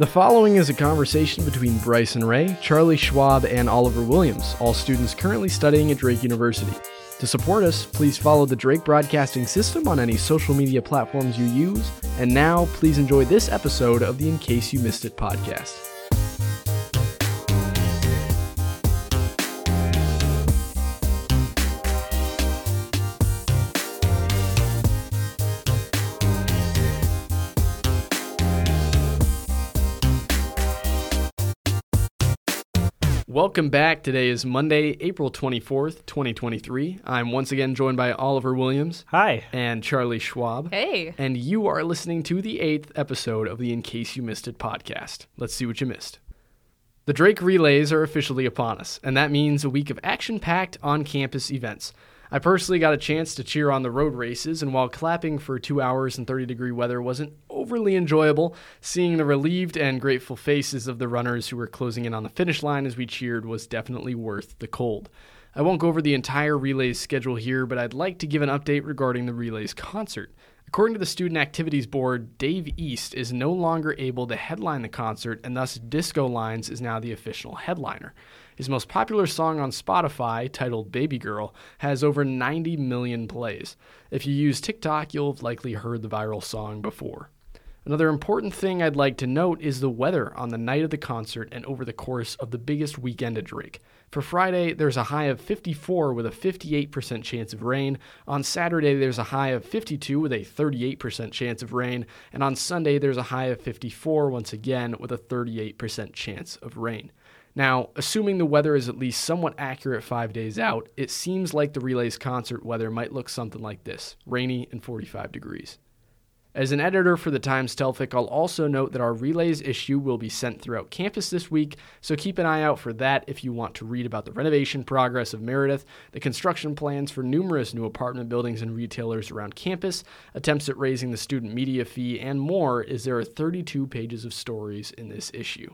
The following is a conversation between Bryson Ray, Charlie Schwab, and Oliver Williams, all students currently studying at Drake University. To support us, please follow the Drake Broadcasting System on any social media platforms you use. And now, please enjoy this episode of the In Case You Missed It podcast. Welcome back. Today is Monday, April 24th, 2023. I'm once again joined by Oliver Williams Hi. and Charlie Schwab. Hey. And you are listening to the eighth episode of the In Case You Missed It podcast. Let's see what you missed. The Drake Relays are officially upon us, and that means a week of action packed on campus events. I personally got a chance to cheer on the road races, and while clapping for two hours in 30 degree weather wasn't overly enjoyable, seeing the relieved and grateful faces of the runners who were closing in on the finish line as we cheered was definitely worth the cold. I won't go over the entire Relays schedule here, but I'd like to give an update regarding the Relays concert. According to the Student Activities Board, Dave East is no longer able to headline the concert, and thus Disco Lines is now the official headliner. His most popular song on Spotify, titled Baby Girl, has over 90 million plays. If you use TikTok, you'll have likely heard the viral song before. Another important thing I'd like to note is the weather on the night of the concert and over the course of the biggest weekend at Drake. For Friday, there's a high of 54 with a 58% chance of rain. On Saturday, there's a high of 52 with a 38% chance of rain. And on Sunday, there's a high of 54 once again with a 38% chance of rain. Now, assuming the weather is at least somewhat accurate five days out, it seems like the Relays concert weather might look something like this rainy and 45 degrees. As an editor for the Times Delphic, I'll also note that our Relays issue will be sent throughout campus this week, so keep an eye out for that if you want to read about the renovation progress of Meredith, the construction plans for numerous new apartment buildings and retailers around campus, attempts at raising the student media fee, and more, as there are 32 pages of stories in this issue.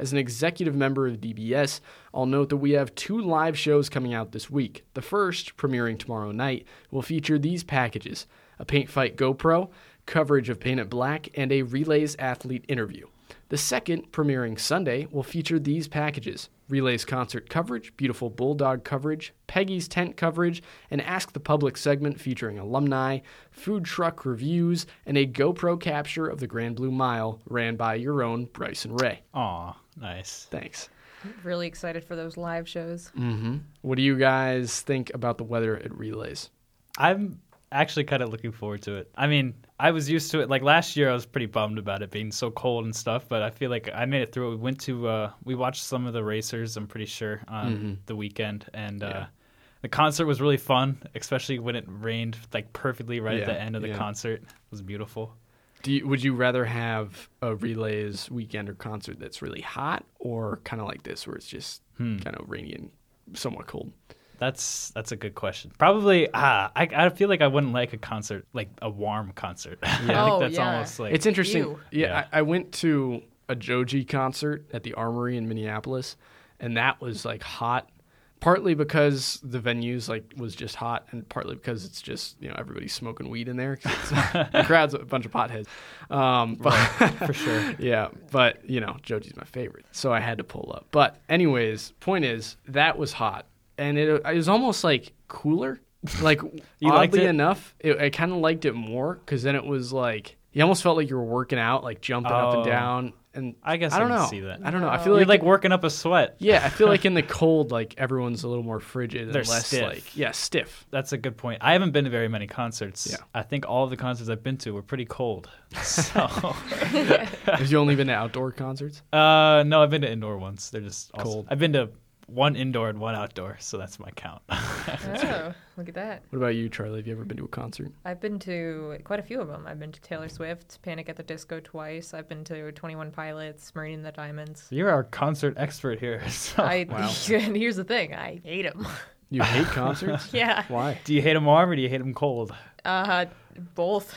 As an executive member of DBS, I'll note that we have two live shows coming out this week. The first, premiering tomorrow night, will feature these packages a Paint Fight GoPro, coverage of Paint It Black, and a Relays athlete interview. The second, premiering Sunday, will feature these packages Relays concert coverage, beautiful Bulldog coverage, Peggy's tent coverage, an Ask the Public segment featuring alumni, food truck reviews, and a GoPro capture of the Grand Blue Mile ran by your own Bryson Ray. Aw, nice. Thanks. Really excited for those live shows. Mm-hmm. What do you guys think about the weather at Relays? I'm actually kind of looking forward to it. I mean, I was used to it. Like last year, I was pretty bummed about it being so cold and stuff. But I feel like I made it through. We went to, uh, we watched some of the racers. I'm pretty sure on the weekend, and uh, Mm-hmm. The concert was really fun, especially when it rained like perfectly right at the end of the yeah. concert. It was beautiful. Do you, would you rather have a Relays weekend or concert that's really hot, or kind of like this where it's just Hmm. kind of rainy and somewhat cold? That's that's a good question. Probably, ah, I, I feel like I wouldn't like a concert like a warm concert. I think Oh, that's yeah. almost like it's interesting. Ew. Yeah, Yeah. I, I went to a Joji concert at the Armory in Minneapolis, and that was like hot. Partly because the venues like was just hot, and partly because it's just you know everybody's smoking weed in there. the crowd's a bunch of potheads. Um, but for sure. yeah, but you know, Joji's my favorite, so I had to pull up. But anyways, point is that was hot, and it, it was almost like cooler. Like You liked oddly it? enough, it, I kind of liked it more because then it was like you almost felt like you were working out, like jumping up and Oh. down. And I guess I I don't know. see that. I don't know. I feel You're like, like working up a sweat. yeah, I feel like in the cold, like everyone's a little more frigid and They're less stiff. like yeah, stiff. That's a good point. I haven't been to very many concerts. Yeah. I think all of the concerts I've been to were pretty cold. So, Have you only been to outdoor concerts? uh, no, I've been to indoor ones. They're just also- Cold. I've been to one indoor and one outdoor, so that's my count. Oh, look at that. What about you, Charlie? Have you ever been to a concert? I've been to quite a few of them. I've been to Taylor Swift, Panic at the Disco twice. I've been to 21 Pilots, Marina and the Diamonds. You're our concert expert here. So. I wow. and here's the thing, I hate them. You hate concerts? yeah. Why? do you hate them warm or do you hate them cold? Uh, both.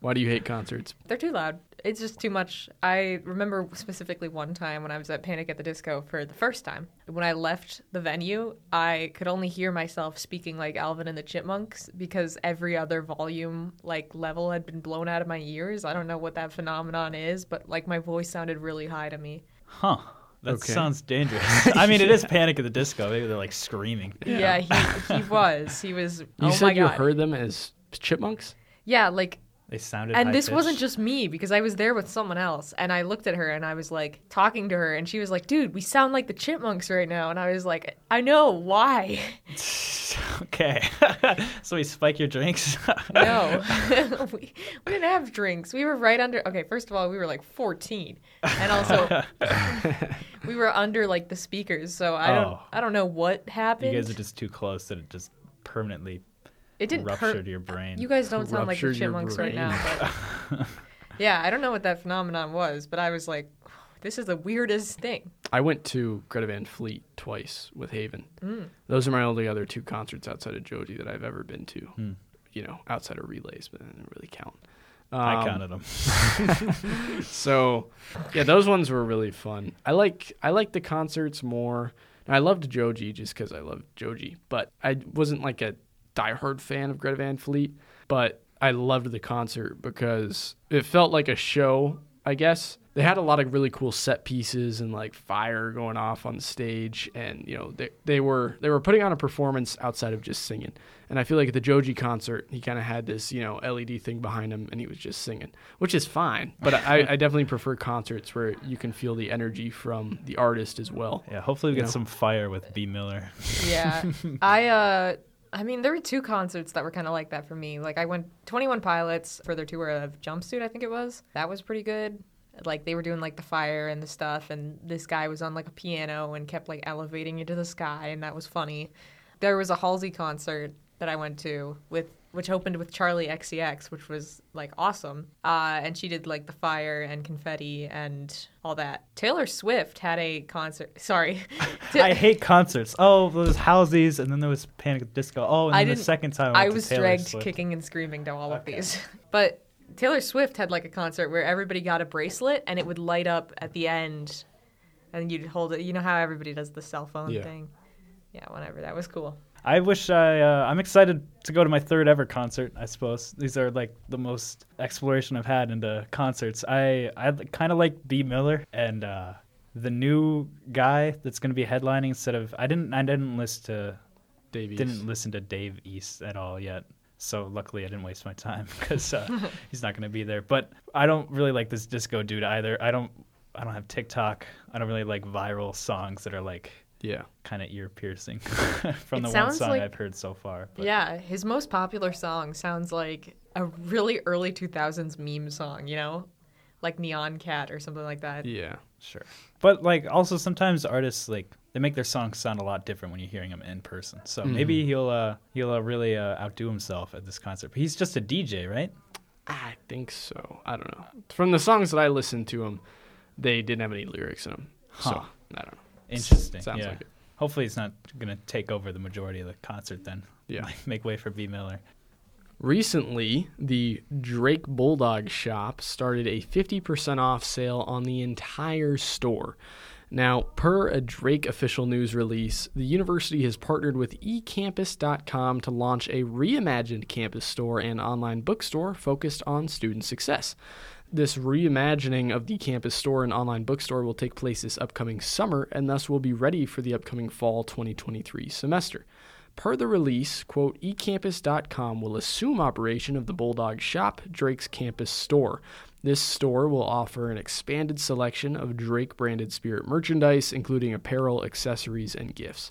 Why do you hate concerts? They're too loud. It's just too much. I remember specifically one time when I was at Panic at the Disco for the first time. When I left the venue, I could only hear myself speaking like Alvin and the Chipmunks because every other volume like level had been blown out of my ears. I don't know what that phenomenon is, but like my voice sounded really high to me. Huh. That Okay. sounds dangerous. I mean, it is Panic at the Disco. Maybe they're like screaming. Yeah, he, he was. He was. You oh said my you god. heard them as chipmunks? Yeah, like They sounded. and this wasn't just me because I was there with someone else and I looked at her and I was like talking to her and she was like, "Dude, we sound like the chipmunks right now." And I was like, "I know, why?" okay. so we spike your drinks. No. we, we didn't have drinks. We were right under Okay, first of all, we were like 14. And also we were under like the speakers, so I don't Oh. I don't know what happened. you guys are just too close that it just permanently it didn't ruptured hurt. your brain. You guys don't sound like the Ruptured your chipmunks right brain. now, but Yeah, I don't know what that phenomenon was, but I was like, this is the weirdest thing. I went to Greta Van Fleet twice with Haven. Mm. Those are my only other two concerts outside of Joji that I've ever been to. Hmm. You know, outside of relays, but that didn't really count. I Um, counted them. So, yeah, those ones were really fun. I like I like the concerts more. I loved Joji just because I loved Joji, but I wasn't like a diehard fan of Greta Van Fleet. But I loved the concert because it felt like a show. I guess they had a lot of really cool set pieces and like fire going off on the stage, and you know they they were they were putting on a performance outside of just singing. And I feel like at the Joji concert, he kind of had this you know LED thing behind him, and he was just singing, which is fine. But I, I definitely prefer concerts where you can feel the energy from the artist as well. Yeah, hopefully we you get know. some fire with Bea Miller. Yeah. I uh I mean there were two concerts that were kind of like that for me. Like I went 21 Pilots for their tour of Jumpsuit, I think it was. That was pretty good. Like they were doing like the fire and the stuff and this guy was on like a piano and kept like elevating you to the sky and that was funny. There was a Halsey concert that I went to with which opened with Charli XCX, which was like awesome. Uh, and she did like the fire and confetti and all that. Taylor Swift had a concert. Sorry, I hate concerts. Oh, there was Halsey's, and then there was Panic at the Disco. Oh, and I then the second time I to was dragged Swift. kicking and screaming to all of these. But Taylor Swift had like a concert where everybody got a bracelet and it would light up at the end and you'd hold it. You know how everybody does the cell phone Yeah. thing? Yeah, whatever. That was cool. I wish I. Uh, I'm excited to go to my third ever concert. I suppose these are like the most exploration I've had into concerts. I I kind of like Bea Miller and uh, the new guy that's going to be headlining instead of I didn't I didn't listen to Davies. didn't listen to Dave East at all yet. So luckily I didn't waste my time because uh, he's not going to be there. But I don't really like this disco dude either. I don't I don't have TikTok. I don't really like viral songs that are like Yeah. kind of ear piercing from It the one sounds song like- I've heard so far. But Yeah, his most popular song sounds like a really early 2000s meme song, you know? Like Nyan Cat or something like that. Yeah. Sure. But like also sometimes artists like they make their songs sound a lot different when you're hearing them in person. So Mm-hmm. maybe he'll uh he'll uh, really uh, outdo himself at this concert. But he's just a DJ, right? I think so. I don't know. From the songs that I listened to him, they didn't have any lyrics in them. So I don't know. Interesting. Sounds yeah. like it. Hopefully it's not going to take over the majority of the concert then. Yeah. Make way for Bea Miller. Recently, the Drake Bulldog shop started a 50% off sale on the entire store. Now, per a Drake official news release, the university has partnered with ecampus.com to launch a reimagined campus store and online bookstore focused on student success. This reimagining of the campus store and online bookstore will take place this upcoming summer and thus will be ready for the upcoming fall 2023 semester. Per the release, quote, ecampus.com will assume operation of the Bulldog Shop, Drake's campus store. This store will offer an expanded selection of Drake branded spirit merchandise, including apparel, accessories, and gifts.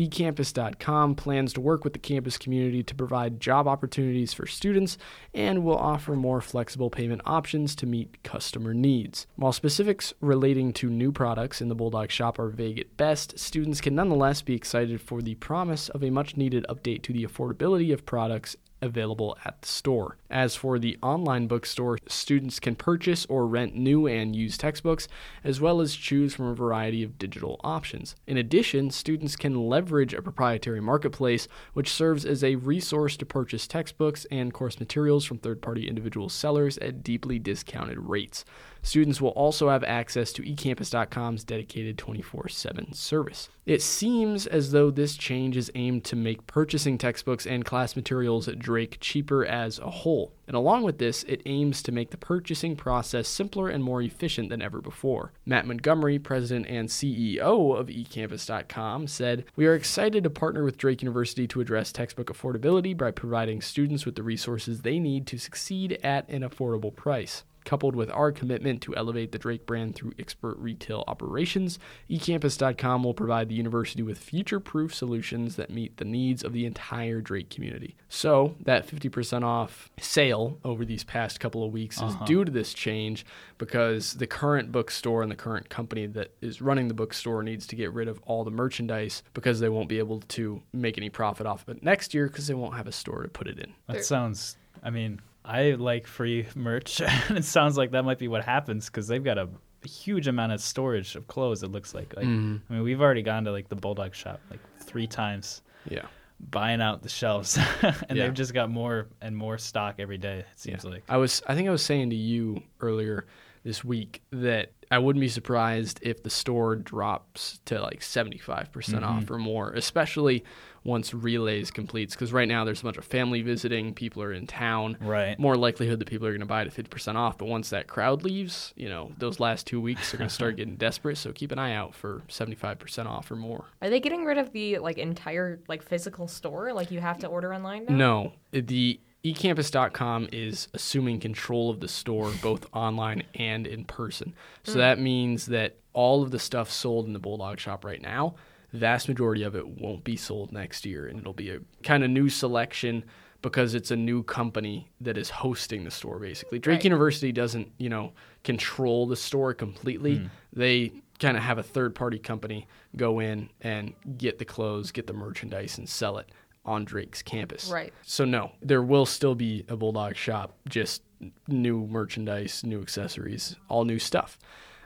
ecampus.com plans to work with the campus community to provide job opportunities for students and will offer more flexible payment options to meet customer needs. While specifics relating to new products in the Bulldog shop are vague at best, students can nonetheless be excited for the promise of a much needed update to the affordability of products available at the store. As for the online bookstore, students can purchase or rent new and used textbooks, as well as choose from a variety of digital options. In addition, students can leverage a proprietary marketplace, which serves as a resource to purchase textbooks and course materials from third party individual sellers at deeply discounted rates. Students will also have access to ecampus.com's dedicated 24 7 service. It seems as though this change is aimed to make purchasing textbooks and class materials at Drake cheaper as a whole. And along with this, it aims to make the purchasing process simpler and more efficient than ever before. Matt Montgomery, president and CEO of ecampus.com, said, We are excited to partner with Drake University to address textbook affordability by providing students with the resources they need to succeed at an affordable price. Coupled with our commitment to elevate the Drake brand through expert retail operations, ecampus.com will provide the university with future proof solutions that meet the needs of the entire Drake community. So, that 50% off sale over these past couple of weeks is uh-huh. due to this change because the current bookstore and the current company that is running the bookstore needs to get rid of all the merchandise because they won't be able to make any profit off of it next year because they won't have a store to put it in. That There- sounds. I mean, I like free merch, and it sounds like that might be what happens because they've got a huge amount of storage of clothes. It looks like. Like, Mm-hmm. I mean, we've already gone to like the Bulldog shop like three times, Yeah. buying out the shelves, and Yeah. they've just got more and more stock every day. It seems like. I was I think I was saying to you earlier this week that I wouldn't be surprised if the store drops to like 75% Mm-hmm. off or more, especially once relays completes because right now there's a bunch of family visiting, people are in town. Right. More likelihood that people are going to buy it at 50% off, but once that crowd leaves, you know, those last 2 weeks are going to start getting desperate, so keep an eye out for 75% off or more. Are they getting rid of the like entire like physical store? Like you have to order online now? No, the ecampus.com is assuming control of the store both online and in person. So hmm. that means that all of the stuff sold in the Bulldog shop right now, the vast majority of it won't be sold next year and it'll be a kind of new selection because it's a new company that is hosting the store basically. Drake Right. University doesn't, you know, control the store completely. Hmm. They kind of have a third party company go in and get the clothes, get the merchandise and sell it on Drake's campus. Right. So no, there will still be a Bulldog shop, just new merchandise, new accessories, all new stuff.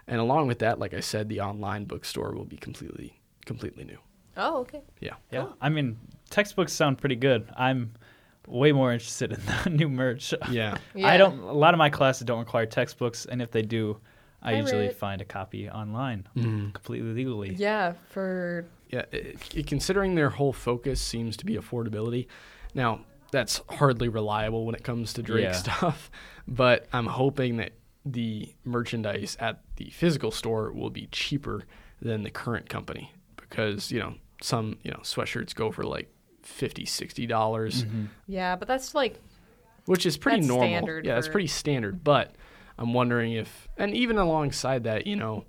And along with that, like I said, the online bookstore will be completely completely new. Oh, okay. Yeah. Yeah. I mean, textbooks sound pretty good. I'm way more interested in the new merch. Yeah. Yeah. I don't. A lot of my classes don't require textbooks, and if they do, I Hi, usually Rit. find a copy online, mm-hmm. completely legally. Yeah, for Yeah, it, it- considering their whole focus seems to be affordability. Now, that's hardly reliable when it comes to Drake Yeah. stuff, but I'm hoping that the merchandise at the physical store will be cheaper than the current company because, you know, some, you know, sweatshirts go for like 50, 60 dollars, mm-hmm. yeah, but that's like which is pretty That's normal. standard yeah, it's for- pretty standard, but I'm wondering if and even alongside that, you know,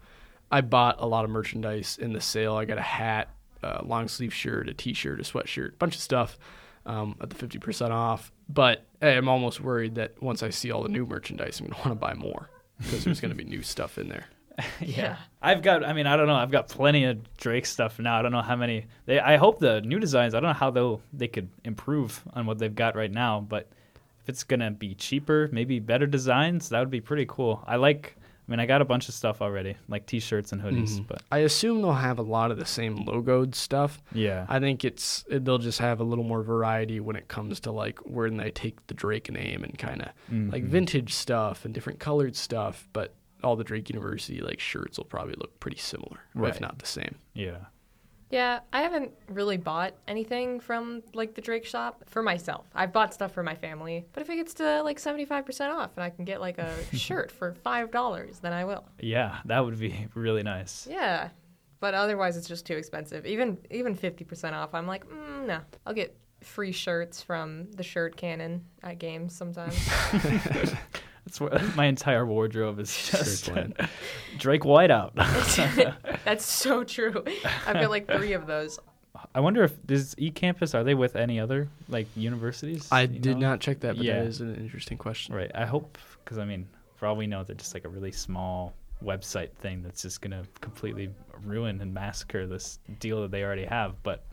I bought a lot of merchandise in the sale. I got a hat, a long sleeve shirt, a t-shirt, a sweatshirt, bunch of stuff um, at the 50% off. But I'm almost worried that once I see all the new merchandise, I'm going to want to buy more because there's going to be new stuff in there. yeah. I've got. I mean, I don't know. I've got plenty of Drake stuff now. I don't know how many. They. I hope the new designs. I don't know how they'll they could improve on what they've got right now. But if it's gonna be cheaper, maybe better designs, that would be pretty cool. I like. I mean, I got a bunch of stuff already, like T-shirts and hoodies. But I assume they'll have a lot of the same logoed stuff. yeah, I think it's they'll just have a little more variety when it comes to like where they take the Drake name and kind of like Mhm. vintage stuff and different colored stuff. But all the Drake University like shirts will probably look pretty similar, Right. if not the same. yeah. Yeah, I haven't really bought anything from like the Drake shop for myself. I've bought stuff for my family, but if it gets to like 75% off and I can get like a shirt for $5, then I will. Yeah, that would be really nice. Yeah. But otherwise it's just too expensive. Even even 50% off, I'm like, mm, no. I'll get free shirts from the shirt cannon at games sometimes. That's what my entire wardrobe is just Shirtland. Drake Whiteout. That's so true. I've got like 3 of those. I wonder if does eCampus are they with any other like universities? I did know? not check that, but Yeah. that is an interesting question. Right. I hope because I mean, for all we know, they're just like a really small website thing that's just gonna completely ruin and massacre this deal that they already have. But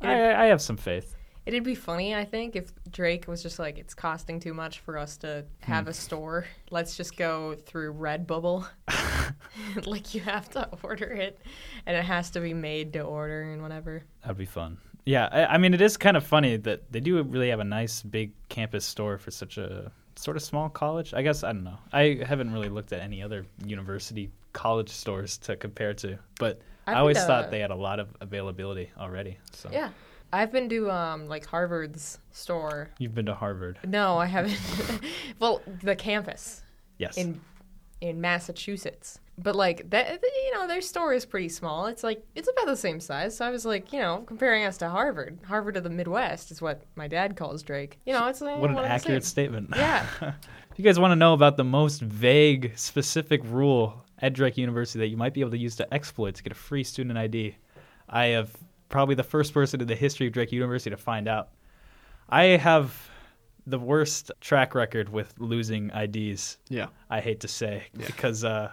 I, I have some faith. It'd be funny, I think, if Drake was just like, it's costing too much for us to have a hmm. store. Let's just go through Redbubble. like, you have to order it, and it has to be made to order and whatever. That'd be fun. Yeah, I, I mean, it is kind of funny that they do really have a nice big campus store for such a sort of small college. I guess I don't know. I haven't really looked at any other university college stores to compare to, but i I've always been thought they had a lot of availability already. So Yeah. I've been to, um, like, Harvard's store. you've been to Harvard, No, I haven't. well, the campus. yes? in in Massachusetts. But like that, you know, their store is pretty small. It's like it's about the same size. So I was like, you know, comparing us to Harvard, Harvard of the Midwest is what my dad calls Drake. You know, it's like what an one and the accurate statement. Yeah. If you guys want to know about the most vague, specific rule at Drake University that you might be able to use to exploit to get a free student ID? I have probably the first person in the history of Drake University to find out. I have the worst track record with losing IDs. Yeah. I hate to say because uh,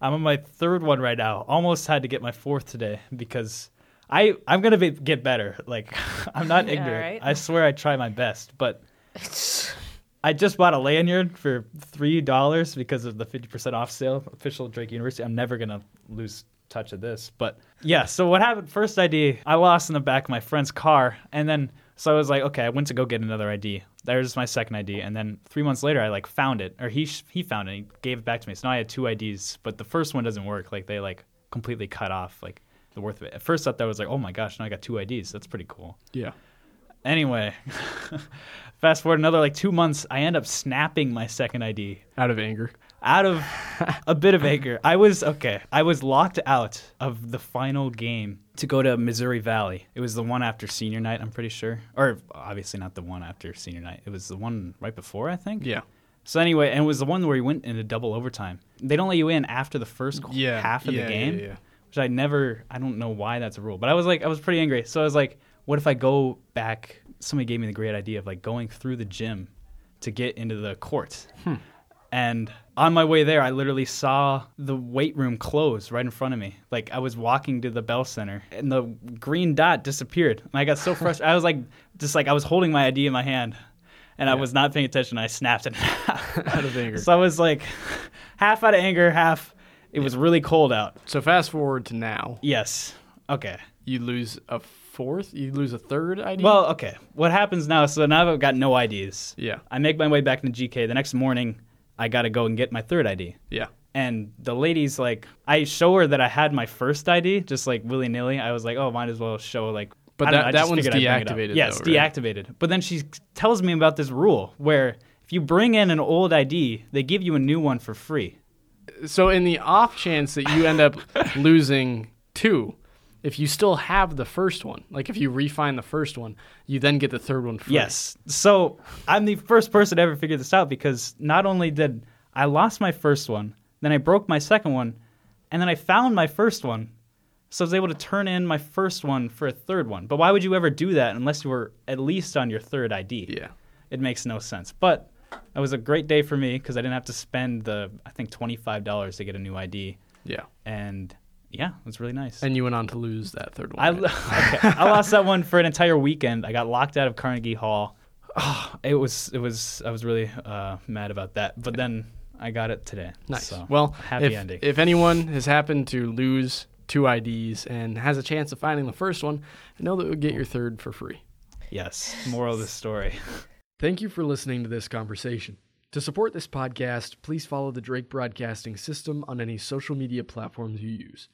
I'm on my third one right now. Almost had to get my fourth today because I I'm gonna be, get better. Like I'm not Yeah, ignorant. right. I swear I try my best, but I just bought a lanyard for three dollars because of the fifty percent off sale. Official Drake University. I'm never gonna lose touch of this, but yeah. So what happened? First ID, I lost in the back of my friend's car, and then so I was like, okay, I went to go get another ID. There's my second ID, and then three months later, I like found it, or he he found it. And he gave it back to me. So now I had two IDs, but the first one doesn't work. Like they like completely cut off like the worth of it. At first, I thought that was like, oh my gosh, now I got two IDs. That's pretty cool. Yeah. Anyway, fast forward another like two months, I end up snapping my second ID Out of anger. out of a bit of anger. I was okay. I was locked out of the final game to go to Missouri Valley. It was the one after senior night, I'm pretty sure. Or obviously not the one after senior night. It was the one right before, I think. Yeah. So anyway, and it was the one where we went into double overtime. They don't let you in after the first Yeah. half of yeah, the game Yeah, yeah. which I never, I don't know why that's a rule, but I was like, I was pretty angry. So I was like, what if I go back? Somebody gave me the great idea of like going through the gym to get into the court. Hmm. And on my way there, I literally saw the weight room close right in front of me. Like I was walking to the Bell Center, and the green dot disappeared. And I got so frustrated. I was like, just like I was holding my ID in my hand, and I was not paying attention. I snapped it. Out of anger. so I was like, half out of anger, half. It was really cold out. So fast forward to now. Yes. Okay. You lose a fourth. You lose a third ID. Well, okay. What happens now? So now I've got no IDs. Yeah. I make my way back into GK. The next morning, I got to go and get my third ID. Yeah. And the lady's like, I show her that I had my first ID, just like willy nilly. I was like, oh, might as well show like. But that- know, that one's figured I'd bring it up. deactivated, Yes, though, right? deactivated. But then she tells me about this rule where if you bring in an old ID, they give you a new one for free. So in the off chance that you end up losing two, if you still have the first one, like if you refine the first one, you then get the third one free. Yes. So I'm the first person to ever figure this out because not only did I lost my first one, then I broke my second one, and then I found my first one. So I was able to turn in my first one for a third one. But why would you ever do that unless you were at least on your third ID? Yeah. It makes no sense. But it was a great day for me because I didn't have to spend the I think twenty five dollars to get a new ID, Yeah. and yeah, it was really nice. And you went on to lose that third one. I, right? okay. I lost that one for an entire weekend. I got locked out of Carnegie Hall. Oh, it was it was I was really uh, mad about that. But then I got it today. Nice. So, well, happy if, ending. if anyone has happened to lose two IDs and has a chance of finding the first one, know that you'll get your third for free. yes. Moral of the story. Thank you for listening to this conversation. To support this podcast, please follow the Drake Broadcasting System on any social media platforms you use.